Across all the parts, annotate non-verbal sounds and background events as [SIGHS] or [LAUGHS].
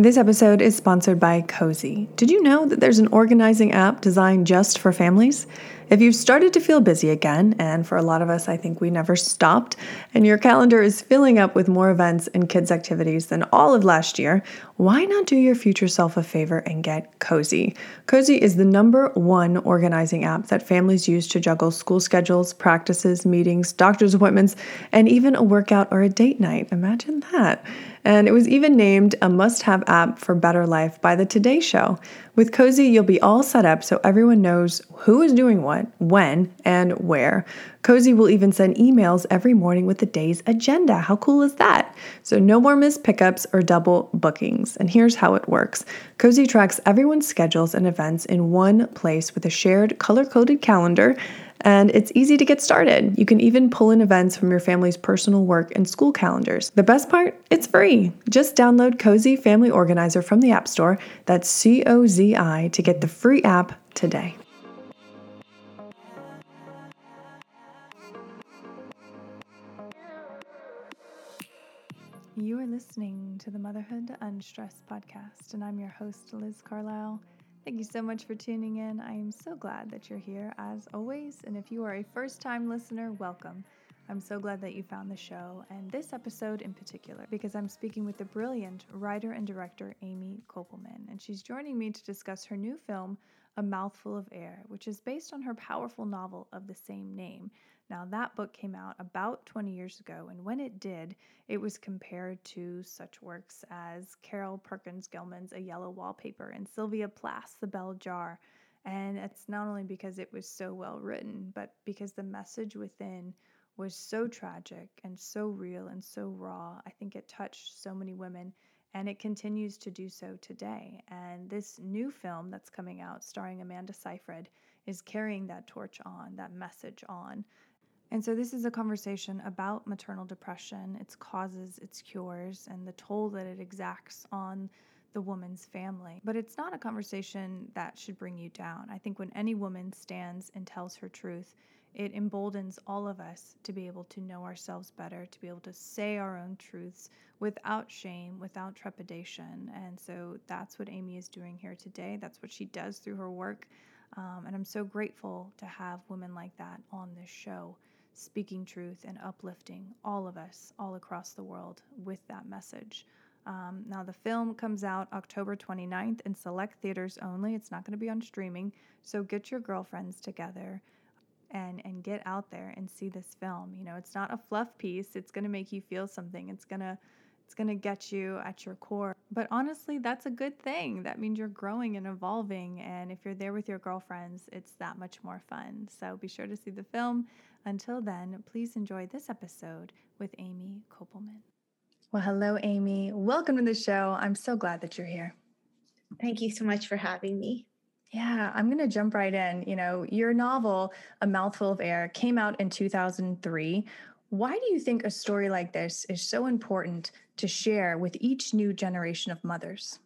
This episode is sponsored by Cozi. Did you know that there's an organizing app designed just for families? If you've started to feel busy again, and for a lot of us, I think we never stopped, and your calendar is filling up with more events and kids' activities than all of last year, why not do your future self a favor and get Cozi? Cozi is the number one organizing app that families use to juggle school schedules, practices, meetings, doctor's appointments, and even a workout or a date night. Imagine that. And it was even named a must have app for better life by the Today Show. With Cozi, you'll be all set up so everyone knows who is doing what, when, and where. Cozi will even send emails every morning with the day's agenda. How cool is that? So, no more missed pickups or double bookings. And here's how it works Cozi tracks everyone's schedules and events in one place with a shared color coded calendar and it's easy to get started. You can even pull in events from your family's personal work and school calendars. The best part? It's free. Just download Cozi Family Organizer from the App Store. That's C O Z I to get the free app today. You are listening to the Motherhood Unstressed podcast, and I'm your host, Liz Carlisle. Thank you so much for tuning in. I am so glad that you're here as always. And if you are a first time listener, welcome. I'm so glad that you found the show and this episode in particular because I'm speaking with the brilliant writer and director Amy Koppelman. And she's joining me to discuss her new film, A Mouthful of Air, which is based on her powerful novel of the same name. Now, that book came out about 20 years ago, and when it did, it was compared to such works as Carol Perkins Gilman's A Yellow Wallpaper and Sylvia Plath's The Bell Jar. And it's not only because it was so well written, but because the message within was so tragic and so real and so raw. I think it touched so many women, and it continues to do so today. And this new film that's coming out, starring Amanda Seyfried, is carrying that torch on, that message on. And so, this is a conversation about maternal depression, its causes, its cures, and the toll that it exacts on the woman's family. But it's not a conversation that should bring you down. I think when any woman stands and tells her truth, it emboldens all of us to be able to know ourselves better, to be able to say our own truths without shame, without trepidation. And so that's what Amy is doing here today. That's what she does through her work. Um, and I'm so grateful to have women like that on this show speaking truth and uplifting all of us all across the world with that message. Um, now, the film comes out October 29th in select theaters only. It's not going to be on streaming. So get your girlfriends together and, and get out there and see this film. You know, it's not a fluff piece, it's going to make you feel something. It's going to it's going to get you at your core. But honestly, that's a good thing. That means you're growing and evolving. And if you're there with your girlfriends, it's that much more fun. So be sure to see the film. Until then, please enjoy this episode with Amy Koppelman. Well, hello, Amy. Welcome to the show. I'm so glad that you're here. Thank you so much for having me. Yeah, I'm going to jump right in. You know, your novel, A Mouthful of Air, came out in 2003. Why do you think a story like this is so important to share with each new generation of mothers?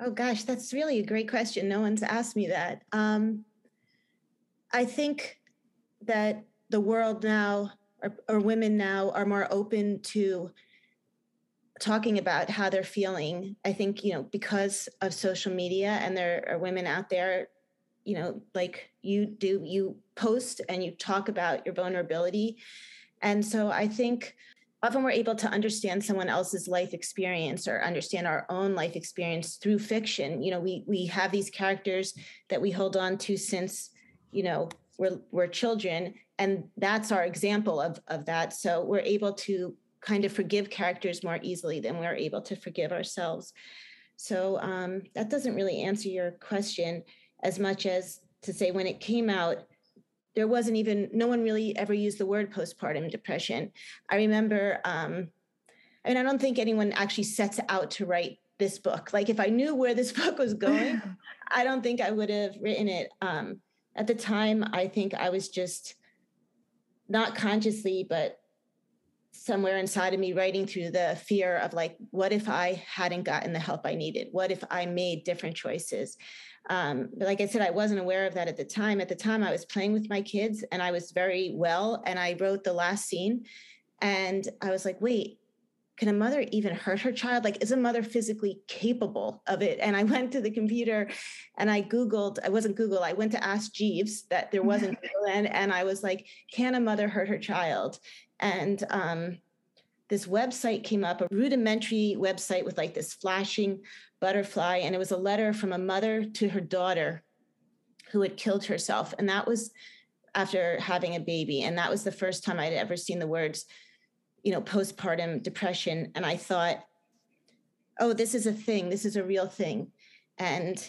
Oh, gosh, that's really a great question. No one's asked me that. Um, I think that the world now or, or women now are more open to talking about how they're feeling i think you know because of social media and there are women out there you know like you do you post and you talk about your vulnerability. And so i think often we're able to understand someone else's life experience or understand our own life experience through fiction. You know we we have these characters that we hold on to since you know we're, we're children and that's our example of, of that. So we're able to kind of forgive characters more easily than we're able to forgive ourselves. So um, that doesn't really answer your question as much as to say when it came out there wasn't even no one really ever used the word postpartum depression. I remember um, i mean i don't think anyone actually sets out to write this book. Like if i knew where this [LAUGHS] book was going [LAUGHS] i don't think i would have written it. Um, at the time, I think I was just not consciously, but somewhere inside of me writing through the fear of like, what if I hadn't gotten the help I needed? What if I made different choices? Um, but like I said, I wasn't aware of that at the time. At the time, I was playing with my kids and I was very well. And I wrote the last scene and I was like, wait, can a mother even hurt her child? Like, is a mother physically capable of it? And I went to the computer and I Googled, I wasn't Google, I went to Ask Jeeves that there wasn't [LAUGHS] and I was like, can a mother hurt her child? And um, this website came up, a rudimentary website with like this flashing butterfly. And it was a letter from a mother to her daughter who had killed herself. And that was after having a baby. And that was the first time I'd ever seen the words you know, postpartum depression. And I thought, oh, this is a thing, this is a real thing. And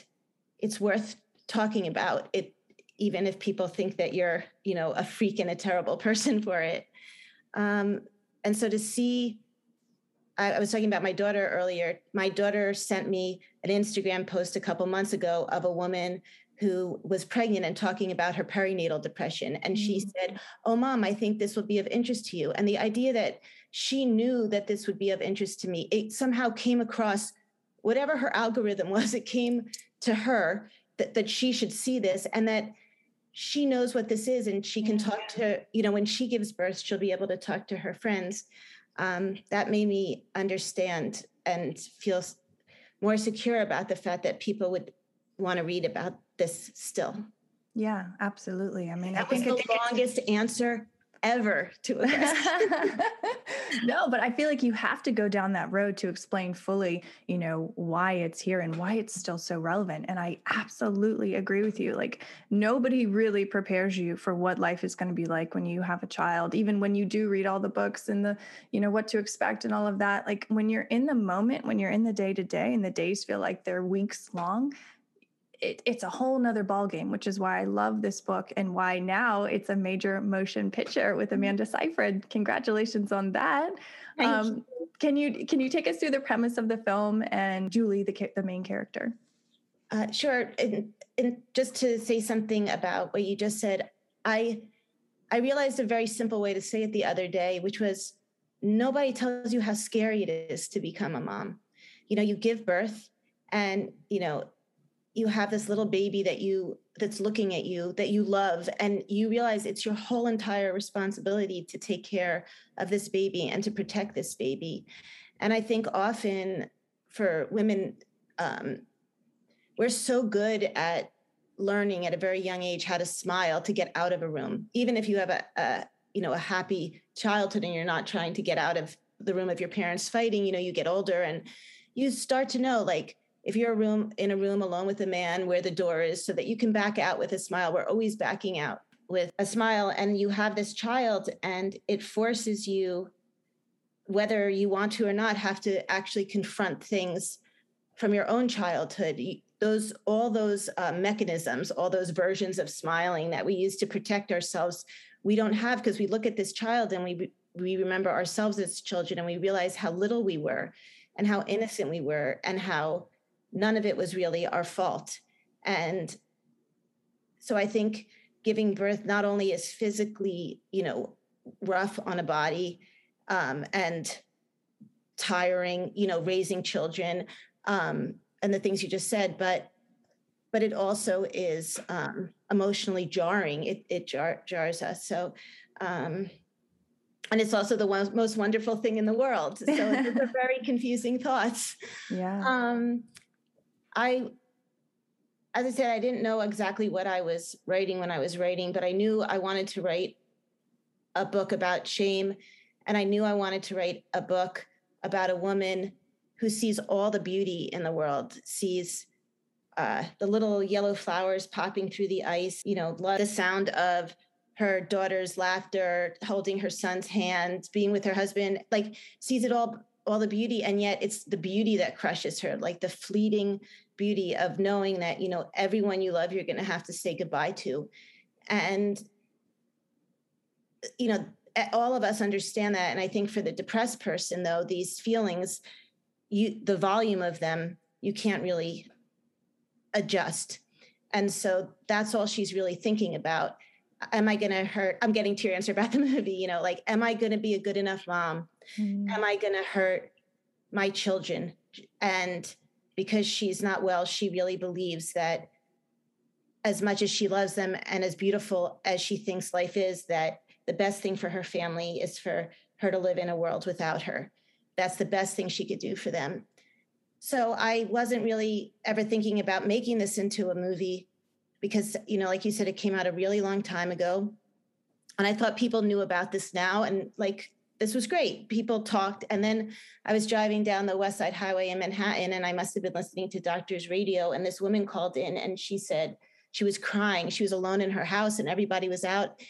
it's worth talking about it, even if people think that you're, you know, a freak and a terrible [LAUGHS] person for it. Um, and so to see, I, I was talking about my daughter earlier. My daughter sent me an Instagram post a couple months ago of a woman who was pregnant and talking about her perinatal depression. And she mm-hmm. said, Oh, mom, I think this will be of interest to you. And the idea that she knew that this would be of interest to me, it somehow came across whatever her algorithm [LAUGHS] was, it came to her that, that she should see this and that she knows what this is and she can talk to, you know, when she gives birth, she'll be able to talk to her friends. Um, that made me understand and feel more secure about the fact that people would want to read about this still. Yeah, absolutely. I mean, that I think was the longest answer ever to [LAUGHS] a [LAUGHS] no, but I feel like you have to go down that road to explain fully, you know, why it's here and why it's still so relevant. And I absolutely agree with you. Like nobody really prepares you for what life is going to be like when you have a child, even when you do read all the books and the, you know, what to expect and all of that. Like when you're in the moment, when you're in the day to day and the days feel like they're weeks long, it, it's a whole nother ballgame, which is why I love this book and why now it's a major motion picture with mm-hmm. Amanda Seyfried. Congratulations on that. Um, you. Can you can you take us through the premise of the film and Julie, the the main character? Uh, sure. And, and just to say something about what you just said, I I realized a very simple way to say it the other day, which was nobody tells you how scary it is to become a mom. You know, you give birth and you know you have this little baby that you that's looking at you that you love and you realize it's your whole entire responsibility to take care of this baby and to protect this baby. And i think often for women um, we're so good at learning at a very young age how to smile to get out of a room. Even if you have a, a you know a happy childhood and you're not trying to get out of the room of your parents fighting you know you get older and you start to know like if you're a room in a room alone with a man where the door is so that you can back out with a smile we're always backing out with a smile and you have this child and it forces you whether you want to or not have to actually confront things from your own childhood. Those all those uh, mechanisms all those versions of smiling that we use to protect ourselves we don't have because we look at this child and we we remember ourselves as children and we realize how little we were and how innocent we were and how none of it was really our fault. And so I think giving birth not only is physically, you know, rough on a body um, and tiring, you know, raising children um, and the things you just said, but but it also is um, emotionally jarring. It, it jar, jars us. So, um, and it's also the one, most wonderful thing in the world. So it's a [LAUGHS] very confusing thoughts. Yeah. Um, I, as I said, I didn't know exactly what I was writing when I was writing, but I knew I wanted to write a book about shame. And I knew I wanted to write a book about a woman who sees all the beauty in the world, sees uh, the little yellow flowers popping through the ice, you know, the sound of her daughter's laughter, holding her son's hand, being with her husband, like sees it all all the beauty and yet it's the beauty that crushes her like the fleeting beauty of knowing that you know everyone you love you're going to have to say goodbye to. And you know all of us understand that and i think for the depressed person though these feelings you the volume of them you can't really adjust. And so that's all she's really thinking about am I going to hurt? I'm getting to your answer about the movie, you know, like, am I going to be a good enough mom? Mm. Am I going to hurt my children? And because she's not well, she really believes that as much as she loves them and as beautiful as she thinks life is, that the best thing for her family is for her to live in a world without her. that's the best thing she could do for them. So I wasn't really ever thinking about making this into a movie because, you know, like you said, it came out a really long time ago. And I thought people knew about this now. And like, this was great. People talked. And then I was driving down the West Side Highway in Manhattan and I must have been listening to Doctor's Radio. And this woman called in and she said, she was crying. She was alone in her house and everybody was out.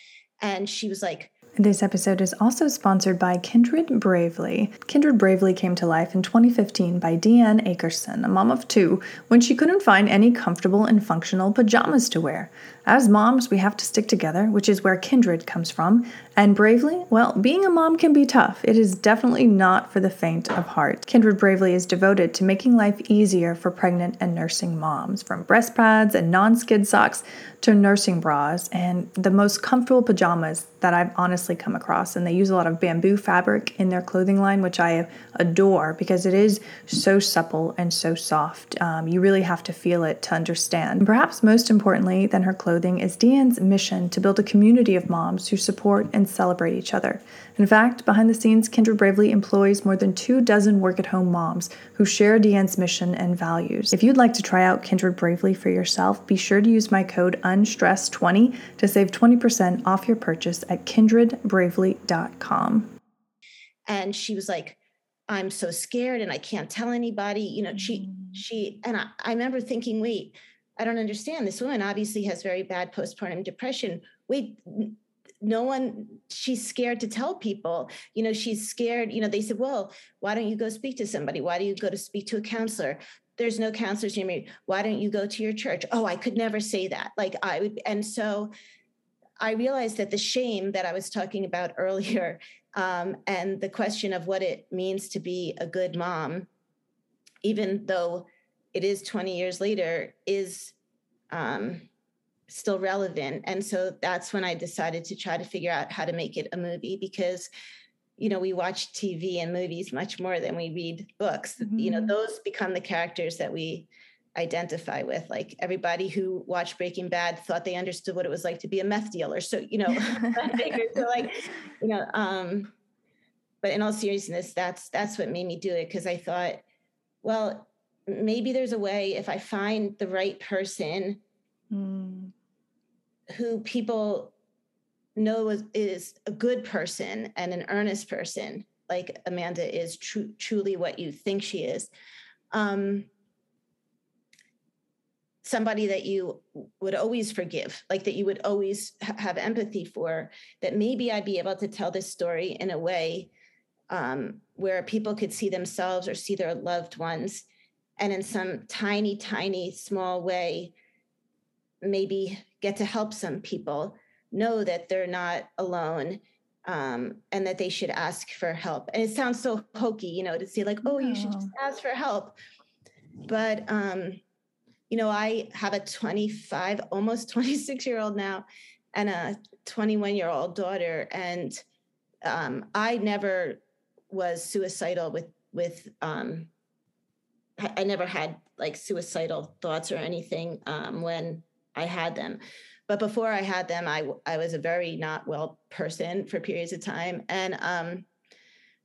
And she was like, this episode is also sponsored by Kindred Bravely. Kindred Bravely came to life in 2015 by Deanne Akerson, a mom of two, when she couldn't find any comfortable and functional pajamas to wear. As moms, we have to stick together, which is where Kindred comes from. And Bravely, well, being a mom can be tough. It is definitely not for the faint of heart. Kindred Bravely is devoted to making life easier for pregnant and nursing moms, from breast pads and non skid socks to nursing bras and the most comfortable pajamas that I've honestly come across. And they use a lot of bamboo fabric in their clothing line, which I adore because it is so supple and so soft. Um, you really have to feel it to understand. And perhaps most importantly than her clothing is Deanne's mission to build a community of moms who support and celebrate each other. In fact, behind the scenes, Kindred Bravely employs more than two dozen work at home moms who share Deanne's mission and values. If you'd like to try out Kindred Bravely for yourself, be sure to use my code UNSTRESSED20 to save 20% off your purchase at kindredbravely.com. And she was like, I'm so scared and I can't tell anybody. You know, she, mm. she, and I, I remember thinking, wait, I don't understand. This woman obviously has very bad postpartum depression. Wait, no one she's scared to tell people. You know she's scared you know they said well why don't you go speak to somebody? Why do you go to speak to a counselor? There's no counselors near me. Why don't you go to your church? Oh i could never say that. Like i would and so i realized that the shame that i was talking about [LAUGHS] earlier um, and the question of what it means to be a good mom even though it is 20 years later is um, still relevant. And so that's when I decided to try to figure out how to make it a movie because you know we watch tv and movies much more than we read books mm-hmm. you know mm-hmm. those become the characters that we identify with like everybody who watched breaking bad thought they understood what it was like to be a meth dealer so you know [LAUGHS] [LAUGHS] so like you know um but in all seriousness that's that's what made me do it because i thought well maybe there's a way if i find the right person mm who people know is, is a good person and an earnest person, like Amanda is tr- truly what you think she is. Um, somebody that you would always forgive, like that you would always ha- have empathy for, that maybe I'd be able to tell this story in a way um, where people could see themselves or see their loved ones. And in some tiny, tiny, small way, maybe get to help some people know that they're not alone um, and that they should ask for help. And it sounds so hokey, you know, to say like, oh, no. you should just ask for help. But, um, you know, I have a 25, almost 26 year old now and a 21 year old daughter. And um, I never was suicidal with, with, um, I, never had like suicidal thoughts or anything um, when I had them. But before I had them, I, I was a very not well person for periods of time. And um,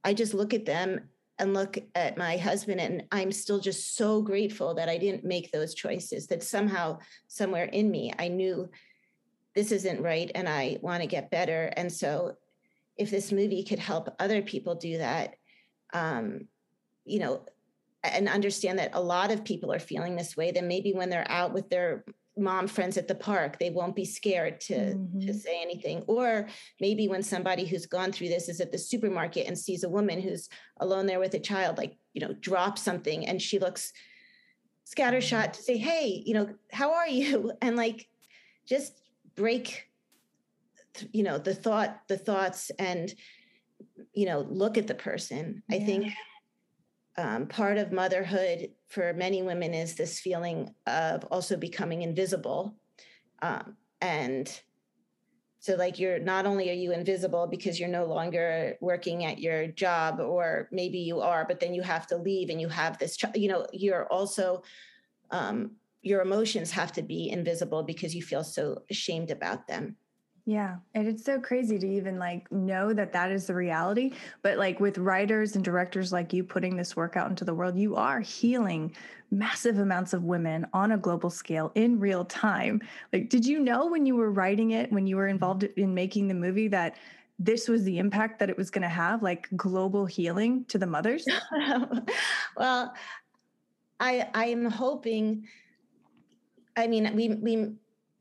I just look at them and look at my husband, and I'm still just so grateful that I didn't make those choices, that somehow, somewhere in me, I knew this isn't right and I want to get better. And so, if this movie could help other people do that, um, you know, and understand that a lot of people are feeling this way, then maybe when they're out with their mom friends at the park they won't be scared to mm-hmm. to say anything or maybe when somebody who's gone through this is at the supermarket and sees a woman who's alone there with a child like you know drop something and she looks scattershot to say hey you know how are you [LAUGHS] and like just break you know the thought the thoughts and you know look at the person yeah. i think um, part of motherhood for many women is this feeling of also becoming invisible. Um, and so, like, you're not only are you invisible because you're no longer working at your job, or maybe you are, but then you have to leave and you have this, you know, you're also, um, your emotions have to be invisible because you feel so ashamed about them. Yeah. And it's so crazy to even like know that that is the reality. But like with writers and directors like you putting this work out into the world, you are healing massive amounts of women on a global scale in real time. Like, did you know when you were writing it, when you were involved in making the movie, that this was the impact that it was going to have, like global healing to the mothers? [LAUGHS] well, I I am hoping. I mean, we we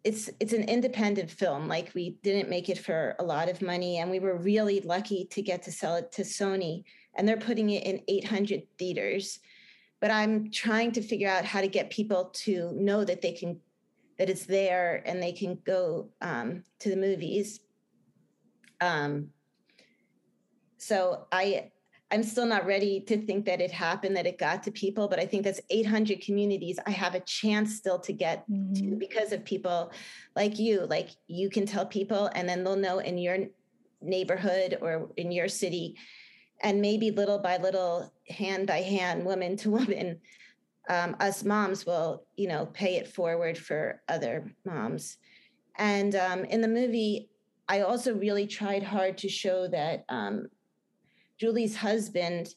it's it's an independent film. Like we didn't make it for a lot of money, and we were really lucky to get to sell it to Sony, and they're putting it in 800 theaters. But I'm trying to figure out how to get people to know that they can that it's there and they can go um, to the movies. Um, so I I'm still not ready to think that it happened, that it got to people, but I think that's 800 communities I have a chance still to get mm-hmm. to because of people like you. Like you can tell people, and then they'll know in your neighborhood or in your city, and maybe little by little, hand by hand, woman to [LAUGHS] woman, um, us moms will, you know, pay it forward for other moms. And um, in the movie, I also really tried hard to show that um, Julie's husband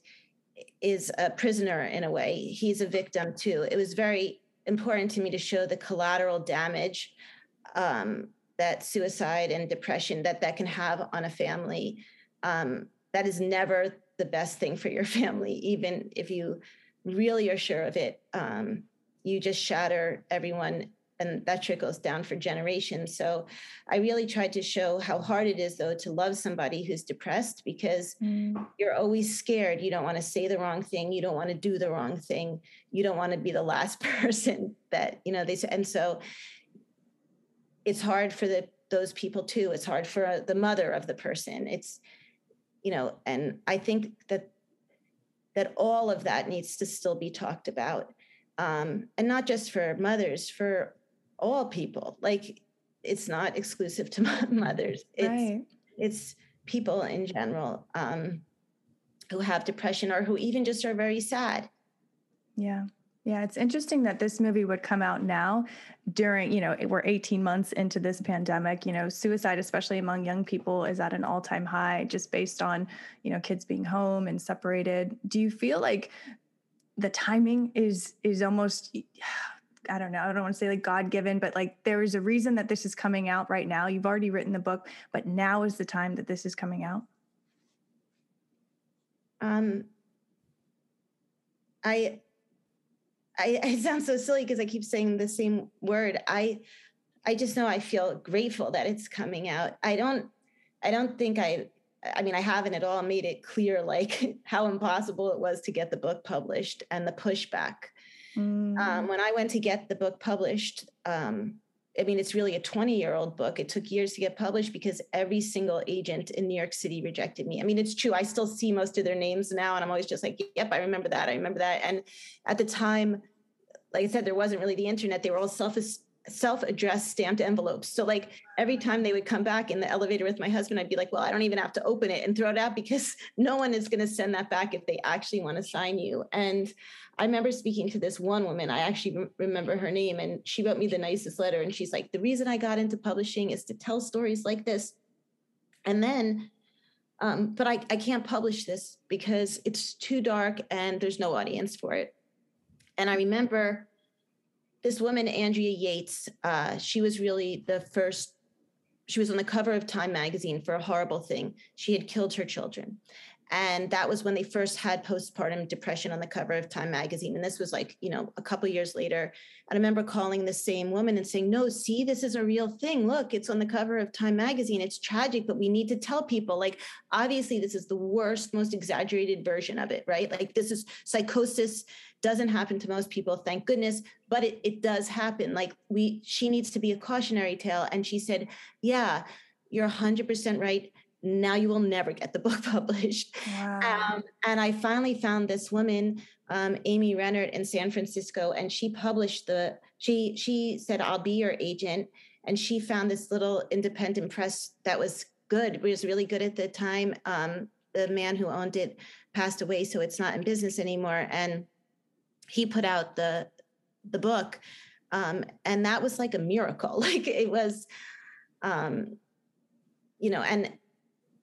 is a prisoner in a way. He's a victim too. It was very important to me to show the collateral damage um, that suicide and depression that that can have on a family. Um, that is never the best thing for your [LAUGHS] family, even if you really are sure of it. Um, you just shatter everyone and that trickles down for generations. So I really tried to show how hard it is, though, to love somebody who's depressed because mm. you're always scared. You don't want to say the wrong thing. You don't want to do the wrong thing. You don't want to be the last [LAUGHS] person that, you know, they say. And so it's hard for the those people too. It's hard for the mother of the person. It's, you know, and I think that that all of that needs to still be talked about. Um, and not just for mothers, for all people. Like it's not exclusive to [LAUGHS] mothers. It's right. it's people in general um, who have depression or who even just are very sad. Yeah. Yeah, it's interesting that this movie would come out now during, you know, we're 18 months into this pandemic. You know, suicide, especially among young people, is at an all time high just based on, you know, kids being home and separated. Do you feel like the timing is is almost I don't know, I don't want to say like God given, but like there is a reason that this is coming out right now. You've already written the book, but now is the time that this is coming out. Um, I, I, [LAUGHS] it sounds so silly because I keep saying the same word. I, I just know I feel grateful that it's coming out. I don't, I don't think I, I mean, I haven't at all made it clear like [LAUGHS] how impossible it was to get the book published and the pushback Mm. Um, when I went to get the book published, um, I mean, it's really a 20 year old book. It took years to get published because every single agent in New York City rejected me. I mean, it's true. I still see most of their names now, and I'm always just like, yep, I remember that. I remember that. And at the time, like I said, there wasn't really the internet. They were all self self-addressed stamped envelopes. So like every time they would come back in the elevator with my husband, I'd be like, well, I don't even have to open it and throw it out because [LAUGHS] no one is going to send that back if they actually want to sign you. And I remember speaking to this one woman. I actually remember her name, and she wrote me the nicest letter. And she's like, the reason I got into publishing is to tell stories like this. And then, um, but I, I can't publish this because it's too dark and there's no audience for it. And I remember this woman, Andrea Yates, uh, she was really the first, she was on the cover of Time magazine for a horrible thing. She had killed her children. And that was when they first had postpartum depression on the cover of Time magazine. And this was like, you know, a couple years later. I remember calling the same woman and saying, No, see, this is a real thing. Look, it's on the cover of Time magazine. It's tragic, but we need to tell people. Like, obviously, this is the worst, most exaggerated version of it, right? Like, this is psychosis doesn't happen to most people, thank goodness, but it, it does happen. Like, we, she needs to be a cautionary tale. And she said, Yeah, you're 100% right now you will never get the [LAUGHS] book published. Wow. Um, and I finally found this woman, um, Amy Rennert in San Francisco, and she published the, she, she said, I'll be your agent. And she found this little independent press that was good. It was really good at the time. Um, the man who owned it passed away, so it's not in business anymore. And he put out the, the book. Um, and that was like a miracle. [LAUGHS] Like it was, um, you know, and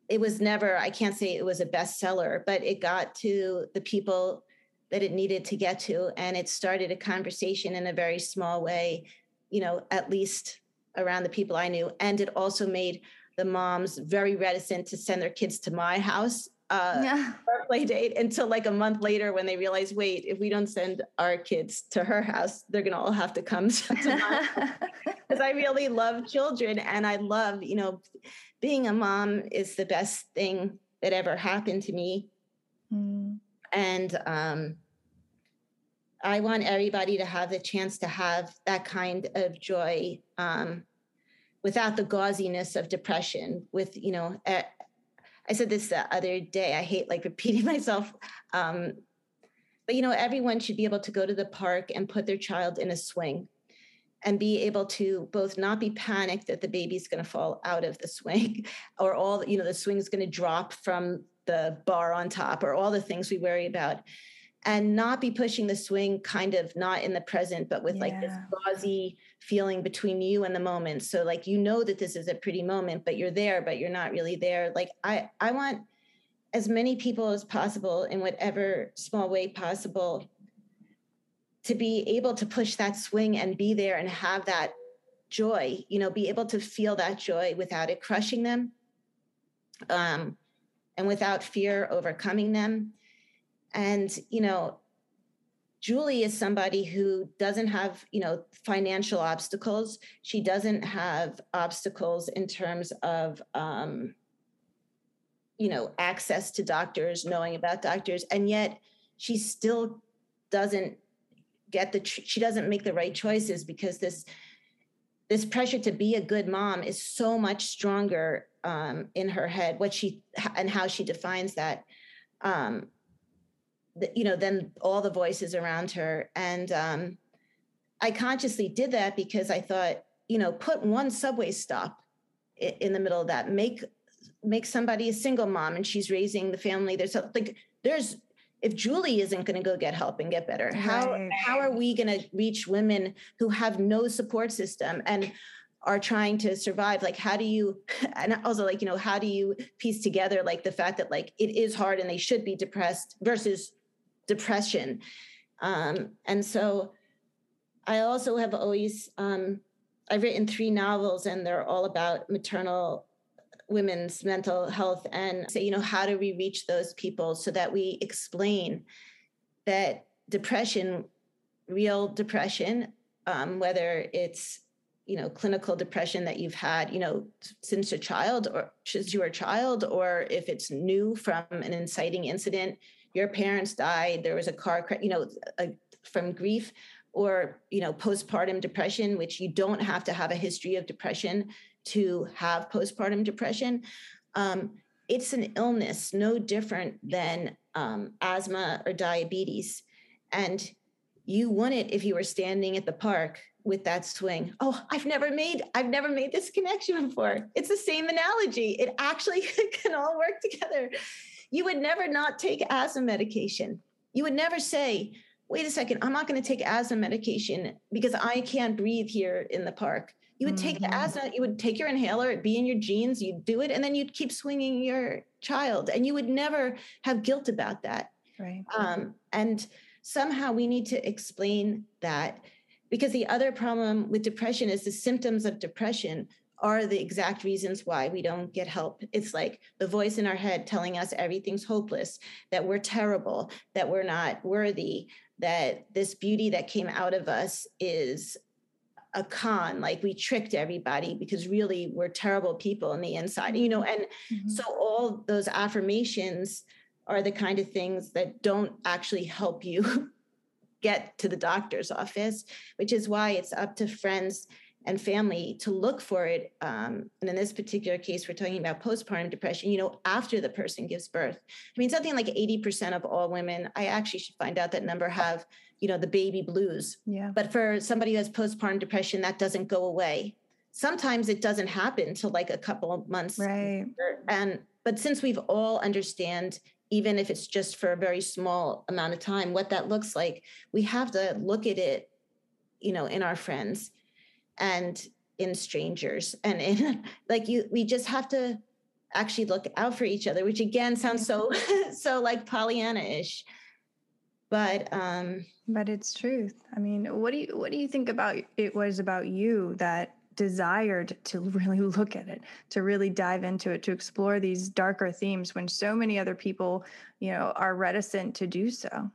it was never, I can't say it was a bestseller, but it got to the people that it needed to get to. And it started a conversation in a very small way, you know, at least around the people I knew. And it also made the moms very reticent to send their kids to my house uh, yeah. [LAUGHS] play date until like a month later when they realize, wait, if we don't send our kids to her house, they're gonna all have to come [LAUGHS] to mine. Because [LAUGHS] I really love children and I love, you know, being a mom is the best thing that ever happened to me. Mm. And um, I want everybody to have the chance to have that kind of joy um, without the gauziness of depression. With you know, I said this the other day. I hate like repeating [LAUGHS] myself. Um, but you know, everyone should be able to go to the park and put their child in a swing and be able to both not be panicked that the baby's going to fall out of the swing [LAUGHS] or all, you know, the swing's going to drop from the bar on top or all the things we worry about and not be pushing the swing kind of not in the present but with yeah. like this gauzy feeling between you and the moment so like you know that this is a pretty moment but you're there but you're not really there like i i want as many people as possible in whatever small way possible to be able to push that swing and be there and have that joy you know be able to feel that joy without it crushing them um and without fear overcoming them and you know Julie is somebody who doesn't have, you know, financial obstacles. She doesn't have obstacles in terms of, um, you know, access to doctors, knowing about doctors, and yet she still doesn't get the. She doesn't make the right choices because this this pressure to be a good mom is so much stronger um, in her head. What she and how she defines that. Um, you know, then all the voices around her. And um, I consciously did that because I thought, you know, put one subway stop in the middle of that. Make make somebody a single mom and she's raising the family. There's like there's if Julie isn't going to go get help and get better, how right. how are we going to reach women who have no support system and are trying to survive like how do you [LAUGHS] and also like you know how do you piece together like the fact that like it is hard and they should be depressed versus depression. Um, and so I also have always, um, I've written three novels and they're all about maternal women's mental health and say, you know, how do we reach those people so that we explain that depression, real depression, um, whether it's you know clinical depression that you've had you know since a child or since you were a child or if it's new from an inciting incident your parents died, there was a car crash, you know, a, from grief or, you know, postpartum depression, which you don't have to have a history of depression to have postpartum depression. Um, it's an illness no different than um, asthma or diabetes. And you wouldn't if you were standing at the park with that swing. Oh, I've never made I've never made this connection before. It's the same analogy. It actually [LAUGHS] can all work together. You would never not take asthma medication. You would never say, wait a second, I'm not going to take asthma medication because I can't breathe here in the park. You would mm-hmm. take the mm-hmm. asthma, you would take your inhaler, it'd be in your jeans, you'd do it, and then you'd keep swinging your child. And you would never have guilt about that. Right. Um, and somehow we need to explain that because the other problem with depression is the symptoms of depression are the exact reasons why we don't get help. It's like the voice in our head telling us everything's hopeless, that we're terrible, that we're not worthy, that this beauty that came out of us is a con like we tricked everybody because really we're terrible people on the inside you know and mm-hmm. so all those affirmations are the kind of things that don't actually help you [LAUGHS] get to the doctor's office which is why it's up to friends and family to look for it. Um, and in this particular case, we're talking about postpartum depression, you know, after the person gives birth. I mean, something like 80% of all women, I actually should find out that number have, you know, the baby blues. Yeah. But for somebody who has postpartum depression, that doesn't go away. Sometimes it doesn't happen till like a couple of months. Right. Later. And but since we've all understand even if it's just for a very small amount of time what that looks like we have to look at it you know in our friends and in strangers and in [LAUGHS] like you we just have to actually look out for each other which again sounds so [LAUGHS] [LAUGHS] so like pollyanna-ish. But um but it's truth. I mean what do you what do you think about it was about you that desired to really look at it to really dive into it to explore these darker themes when so many other people you know are reticent to do so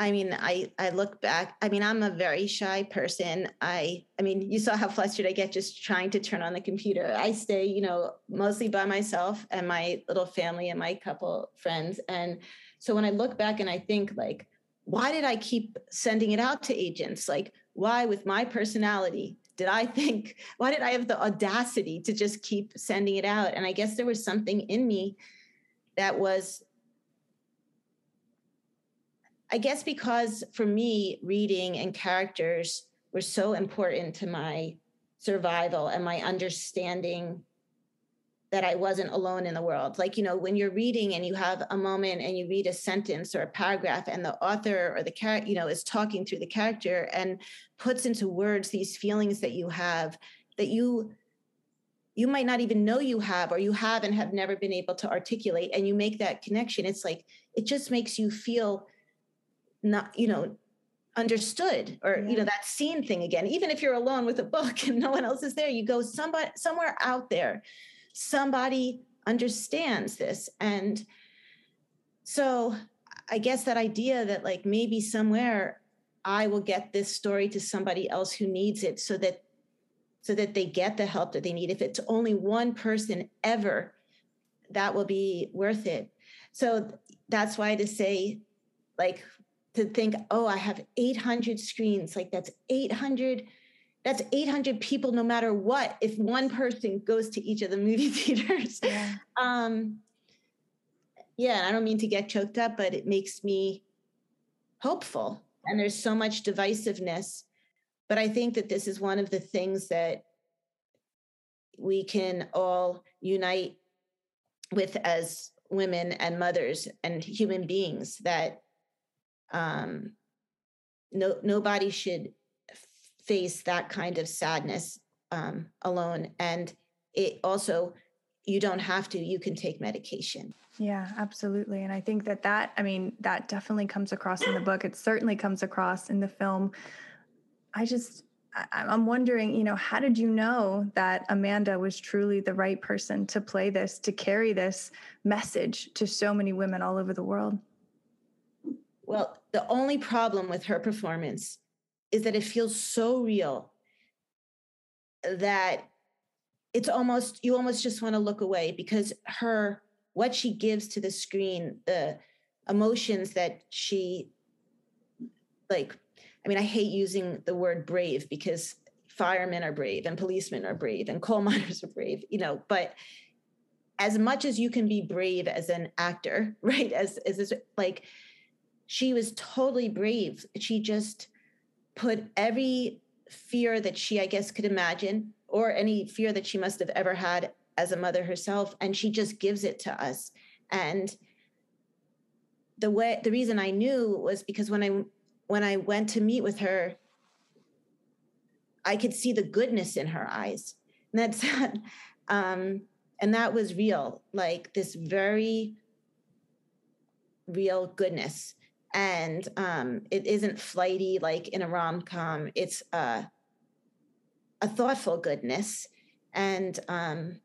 I mean, I I look back. I mean, I'm a very shy person. I I mean, you saw how flustered I get just trying to turn on the computer. I stay, you know, mostly by myself and my little family and my couple friends. And so when I look back and I think like, why did I keep sending it out to agents? Like, why with my personality did I [LAUGHS] think, why did I have the audacity to just keep sending it out? And I guess there was something in me that was I guess because for me, reading and characters were so important to my survival and my understanding that I wasn't alone in the world. Like, you know, when you're reading and you have a moment and you read a sentence or a paragraph and the author or the character, you know, is talking through the character and puts into words these feelings that you have that you you might not even know you have or you have and have never been able to articulate and you make that connection it's like it just makes you feel not you know understood or yeah. you know that scene thing again. Even if you're alone with a book and no one else is there you go somebody somewhere out there. Somebody understands this. And so i guess that idea that like maybe somewhere i will get this story to somebody else who needs it so that so that they get the help that they need. If it's only one person ever that will be worth it. So that's why to say like to think, oh, I have 800 screens, like that's 800 that's 800 people no matter what if one person goes to each of the movie [LAUGHS] theaters yeah. um yeah i don't mean to get choked up but it makes me hopeful and there's so much divisiveness but i think that this is one of the things that we can all unite with as women and mothers and human beings that um, no nobody should face that kind of sadness um, alone and it also you don't have to you can take medication. Yeah absolutely and i think that that i mean that definitely comes across in the book it certainly comes across in the film. I just i'm wondering you know how did you know that amanda was truly the right person to play this to carry this message to so many women all over the world? Well, the only problem with her performance is that it feels so real that it's almost you almost just want to look away because her what she gives to the screen the emotions that she like i mean i hate using the word brave because firemen are brave and policemen are brave and coal [LAUGHS] miners are brave you know but as much as you can be brave as an actor [LAUGHS] right as as this, like she was totally brave. She just put every fear that she, I guess, could imagine, or any fear that she must have ever had as a mother herself, and she just gives it to us. And the way the reason I knew was because when I when I went to meet with her, I could see the goodness in her eyes. And that's [LAUGHS] um, and that was real, like this very real goodness and um, it isn't flighty like in a rom-com. It's uh, a thoughtful goodness. And um,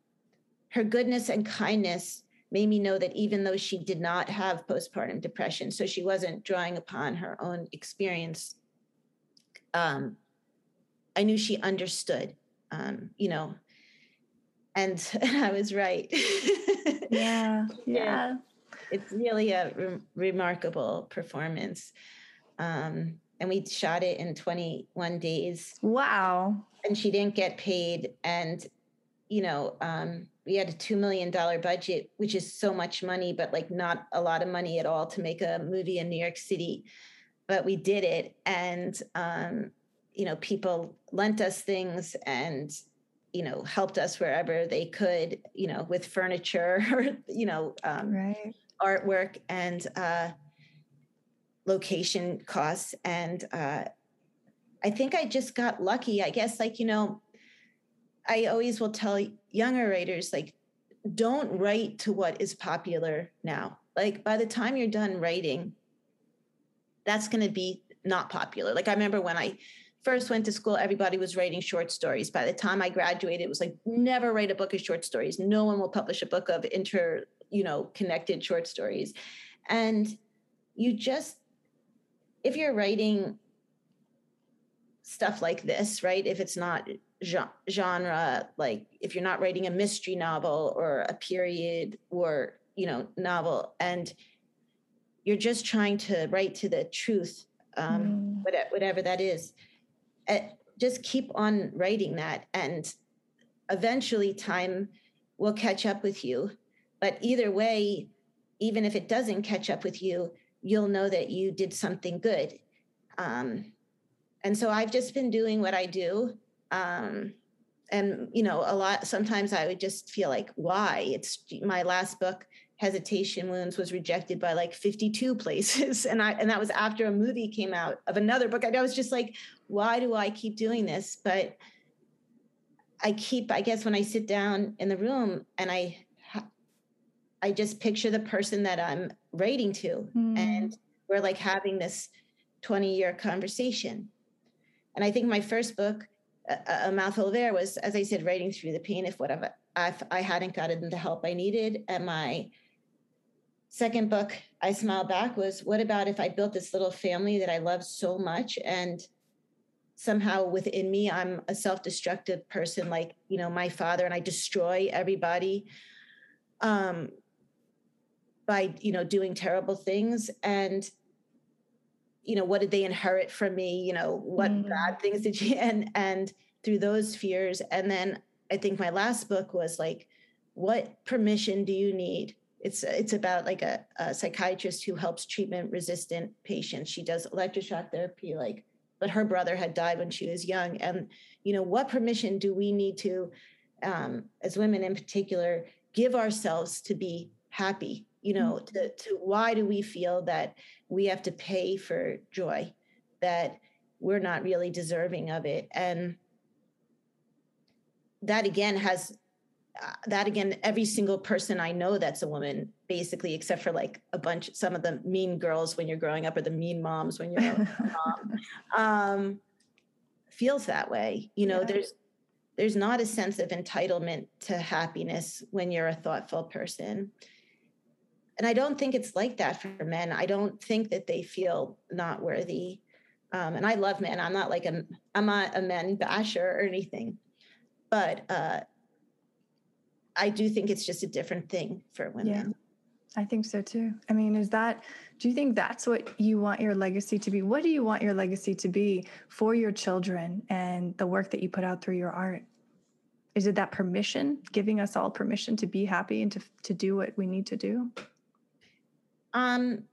her goodness and kindness made me know that even though she did not have postpartum depression so she wasn't drawing upon her own experience um, i knew she understood um, you know and, and [LAUGHS] i was right. Yeah. yeah it's really a re- remarkable performance. Um, and we shot it in 21 days. Wow. And she didn't get paid. And, you know, um, we had a $2 million budget, which is so much money, but like not a lot of money at all to make a movie in New York City. But we did it. And, um, you know, people lent us things and, you know, helped us wherever they could, you know, with furniture [LAUGHS] or, you know, um, right artwork and uh, location costs. And uh, I think I just got lucky. I guess, like, you know, I always will tell younger writers, like, don't write to what is popular now. Like, by the time you're done writing, that's going to be not popular. Like, I remember when I first went to school, everybody was writing short stories. By the time I graduated, it was like, never write a book of short stories. No one will publish a book of inter, you know, connected short stories. And you just, if you're writing stuff like this, right? If it's not genre, like if you're not writing a mystery novel or a period or, you know, novel, and you're just trying to write to the truth, um, mm. whatever that is, uh, just keep on writing that. And eventually time will catch up with you. But either way, even if it doesn't catch up with you, you'll know that you did something good. Um, and so I've just been doing what I do. Um, and you know, a lot. Sometimes I would just feel like, why? It's my last book, Hesitation Wounds, was rejected by like 52 [LAUGHS] places, and I and that was after a movie came out of another book. I was just like, why do I keep doing this? But I keep, I guess, when I sit down in the room and I I just picture the person that I'm writing to, mm. and we're like having this 20 year conversation. And I think my first book, A, a Mouthful of Air, was, as I said, writing through the pain if whatever if I hadn't gotten the help I needed. And my second book, I Smile Back, was what about if I built this little family that I love so much and somehow within me i'm a self-destructive person like you know my father and i destroy everybody um by you know doing terrible things and you know what did they inherit from me? You know what mm. bad things did you [LAUGHS] and and through those fears. And then i think my last book was like what permission do you need? It's it's about like a, a psychiatrist who helps treatment resistant patients. She does electroshock therapy like but her brother had died when she was young. And you know what permission do we need to um, as women in particular give ourselves to be happy you know mm-hmm. to, to why do we feel that we have to pay for joy that we're not really deserving of it and that again has uh, that again every single person i know that's a woman basically except for like a bunch some of the mean girls when you're growing up or the mean moms when you're a mom [LAUGHS] um, feels that way you know yeah. there's there's not a sense of entitlement to happiness when you're a thoughtful person and I don't think it's like that for men. I don't think that they feel not worthy. Um, and I love men. I'm not like a I'm not a men basher or anything, but uh, I do think it's just a different thing for women. Yeah. I think so too. I mean, is that, do you think that's what you want your legacy to be? What do you want your legacy to be for your children and the work that you put out through your art? Is it that permission, giving us all permission to be happy and to, to do what we need to do? Um,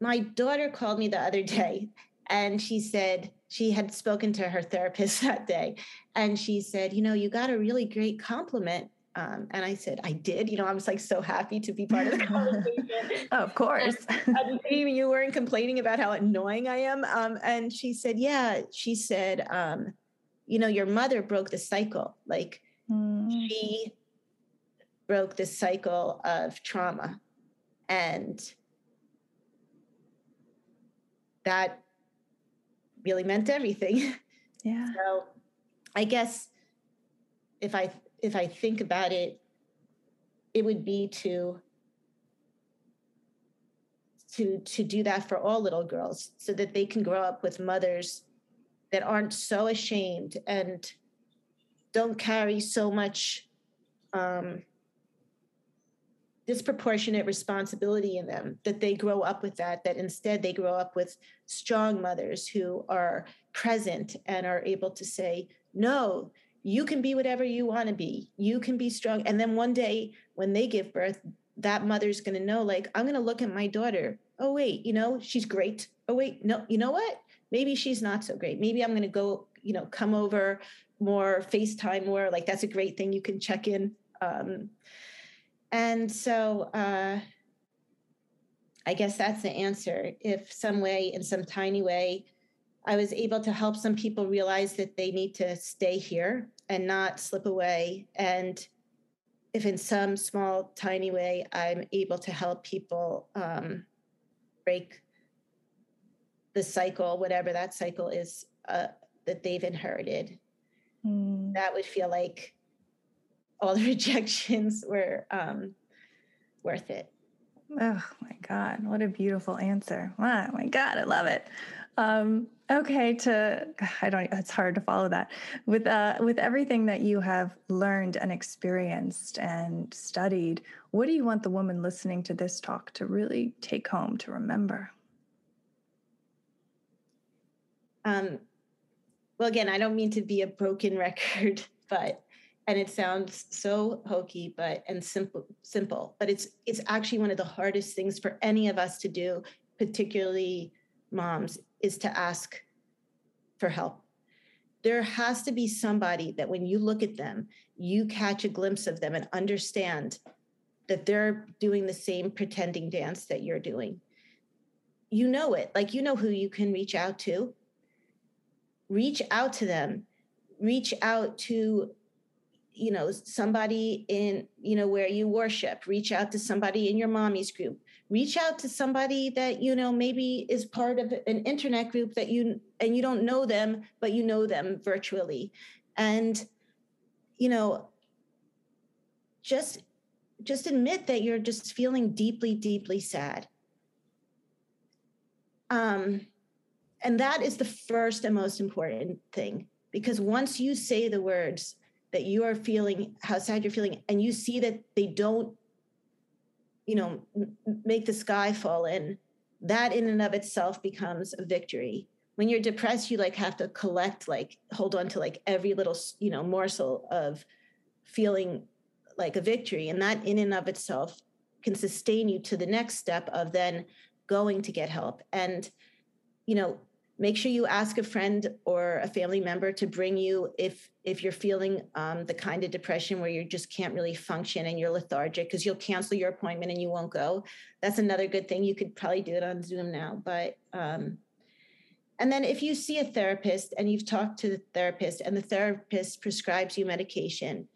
my daughter called me the other day and she said she had spoken to her therapist [LAUGHS] that day and she said, You know, you got a really great compliment. Um, and I said, I did. You know, I was like so happy to be part of the [LAUGHS] conversation. of course. and, and you weren't complaining about how annoying I am. Um, and she said, Yeah, she said, um, You know, your mother broke the cycle. Like mm. she broke the cycle of trauma and that really meant everything. [LAUGHS] Yeah. So I guess if I if I think about it, it would be to to to do that for all little girls so that they can grow up with mothers that aren't so ashamed and don't carry so much um, disproportionate responsibility in them that they grow up with that that instead they grow up with strong mothers who are present and are able to say no you can be whatever you want to be. You can be strong. And then one day when they give birth that mother's going to know like i'm going to look at my daughter. Oh wait you know she's great. Oh wait no you know what? Maybe she's not so great. Maybe i'm going to go you know come over more facetime more. Like that's a great thing you can check in um, and so uh, I guess that's the answer. If some way, in some tiny way, I was able to help some people realize that they need to stay here and not slip away. And if in some small, tiny way, I'm able to help people um, break the cycle, whatever that cycle is uh, that they've inherited, mm. that would feel like all the [LAUGHS] rejections were um, worth it. Oh my God, what a beautiful answer. Oh my God, I love it. Um, okay, to [SIGHS] I don't it's hard to follow that. With uh with everything that you have learned and experienced and studied, what do you want the woman listening to this talk to really take home to remember? Um well again, I don't mean to be a broken [LAUGHS] record, but and it sounds so hokey but and simple simple but it's it's actually one of the hardest things for any of us to do particularly moms is to ask for help. There has to be somebody that when you look at them you catch a glimpse of them and understand that they're doing the same pretending dance that you're doing. You know it like you know who you can reach out to. Reach out to them. Reach out to you know somebody in you know where you worship reach out to somebody in your mommy's group reach out to somebody that you know maybe is part of an internet group that you and you don't know them but you know them virtually. And you know just just admit that you're just feeling deeply deeply sad. Um and that is the first and most important thing because once you say the words that you are feeling how sad you're feeling and you see that they don't you know make the sky fall in that in and of itself becomes a victory. When you're depressed you like have to collect like hold on to like every little you know morsel of feeling like a victory and that in and of itself can sustain you to the next step of then going to get help. And you know make sure you ask a friend or a family member to bring you if if you're feeling um, the kind of depression where you just can't really function and you're lethargic because you'll cancel your appointment and you won't go. That's another good thing. You could probably do it on zoom now but um, and then if you see a therapist and you've talked to the therapist and the therapist prescribes you medication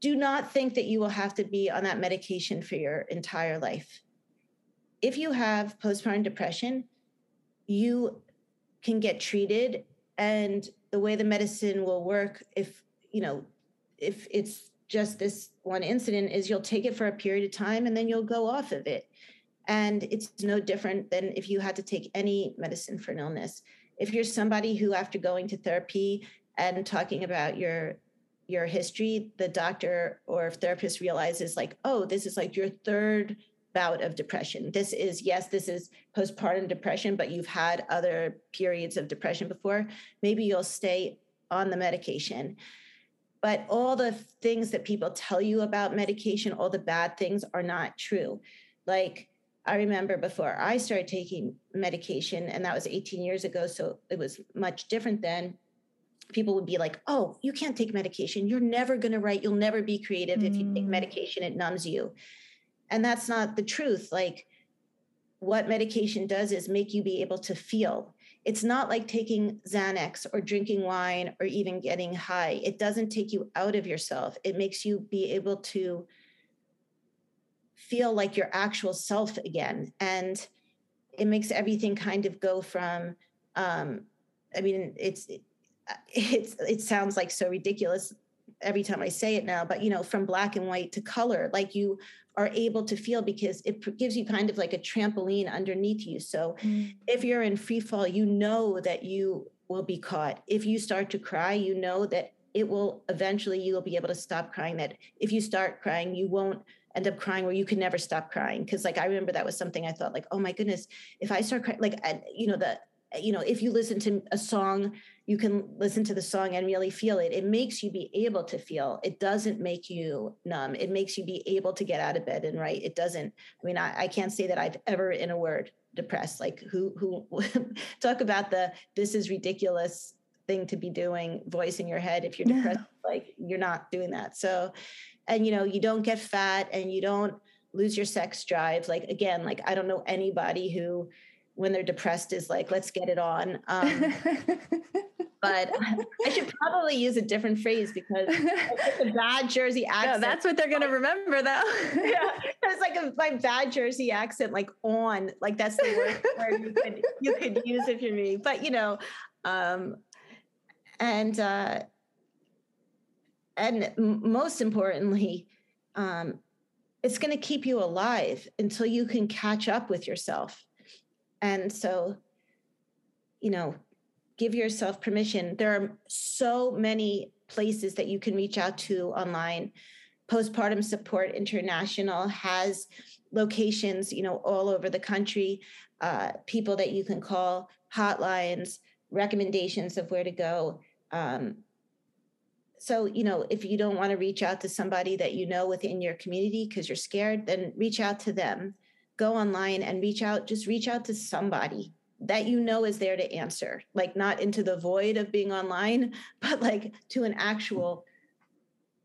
do not think that you will have to be on that medication for your entire life. If you have postpartum depression you can get treated and the way the medicine will work if you know if it's just this one incident is you'll take it for a period of time and then you'll go off of it. And it's no different than if you had to take any medicine for an illness. If you're somebody who after going to therapy and talking about your your history the doctor or therapist realizes like oh this is like your third bout of depression. This is, yes, this is postpartum depression, but you've had other periods of depression before. Maybe you'll stay on the medication. But all the things that people tell you about medication, all the bad things are not true. Like, I remember before I started taking medication, and that was 18 years ago, so it was much different then. People would be like, Oh, you can't take medication. You're never going to write. You'll never be creative mm. if you take mm. medication. It numbs you and that's not the truth like what medication does is make you be able to feel. It's not like taking xanax or drinking wine or even getting high. It doesn't take you out of yourself. It makes you be able to feel like your actual self again. And it makes everything kind of go from um i mean it's it's it sounds like so ridiculous every time I say it now, but you know, from black and white to color, like you are able to feel because it gives you kind of like a trampoline underneath you. So mm. if you're in free fall, you know that you will be caught. If you start to cry, you know that it will eventually you will be able to stop crying. That if you start crying, you won't end up crying where you can never stop crying. Cause like I remember that was something I thought like, oh my goodness, if I start crying, like you know, the you know, if you listen to a song you can listen to the song and really feel it. It makes you be able to feel. It doesn't make you numb. It makes you be able to get out of bed and write. It doesn't. I mean, I, I can't say that I've ever, in a word, depressed. Like who who [LAUGHS] talk about the this is ridiculous thing to be doing voice in your head if you're depressed. like you're not doing that. So, and you know, you don't get fat and you don't lose your sex drive. Like again, like I don't know anybody who when they're depressed is like, let's get it on. Um, [LAUGHS] but I should probably use a different phrase because it's a bad Jersey [LAUGHS] accent. that's what they're gonna remember, though. [LAUGHS] yeah, it's like a, my bad Jersey accent, like on, like that's the word, you could you could use if you're me. But you know, um, and uh, and m- most importantly, um, it's going to keep you alive until you can catch up with yourself. And so, you know, give yourself permission. There are so many places that you can reach out to online. Postpartum Support International has locations, you know, all over the country, uh, people that you can call, hotlines, recommendations of where to go. Um, so, you know, if you don't want to reach out to somebody that you know within your community because you're scared, then reach out to them. Go online and reach out, just reach out to somebody that you know is there to answer, like not into the void of being online, [LAUGHS] but like to an actual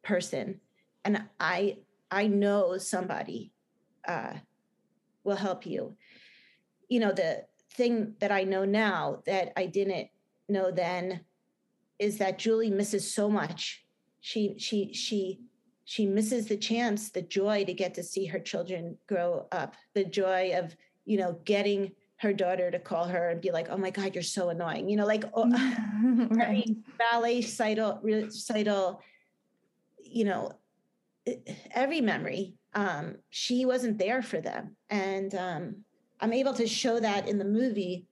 person. And I I know somebody uh, will help you. You know, the thing that I know now that I didn't know then is that Julie misses so much. She she she she misses the chance, the joy to get to see her children grow up, the joy of, you know, getting her daughter to call her and be like, "Oh my God, you're so annoying," you know, like oh, [LAUGHS] [LAUGHS] right. ballet recital, recital, you know, every memory. Um, she wasn't there for them, and um, I'm able to show that in the movie,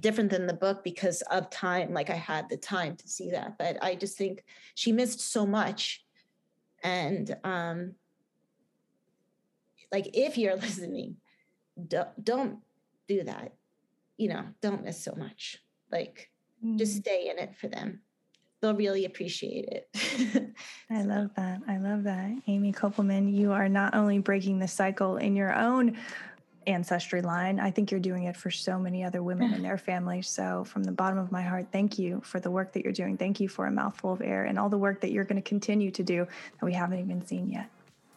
different than the book because of time. Like I had the time to see that, but I just think she missed so much, and um, like if you're [LAUGHS] listening, don't, don't do that. You know, don't miss so much. Like mm. just stay in it for them. They'll really appreciate it. [LAUGHS] I love that. I love that. Amy Koppelman, you are not only breaking the cycle in your own ancestry line. I think you're doing it for so many other women and [SIGHS] their families. So, from the bottom of my heart, thank you for the work that you're doing. Thank you for a mouthful of air and all the work that you're going to continue to do that we haven't even seen yet.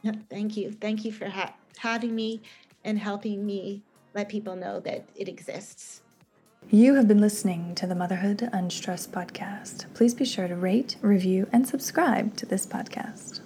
Yep. Thank you. Thank you for ha- having me and helping me let people know that it exists. You have been listening to the Motherhood Unstressed podcast. Please be sure to rate, review, and subscribe to this podcast.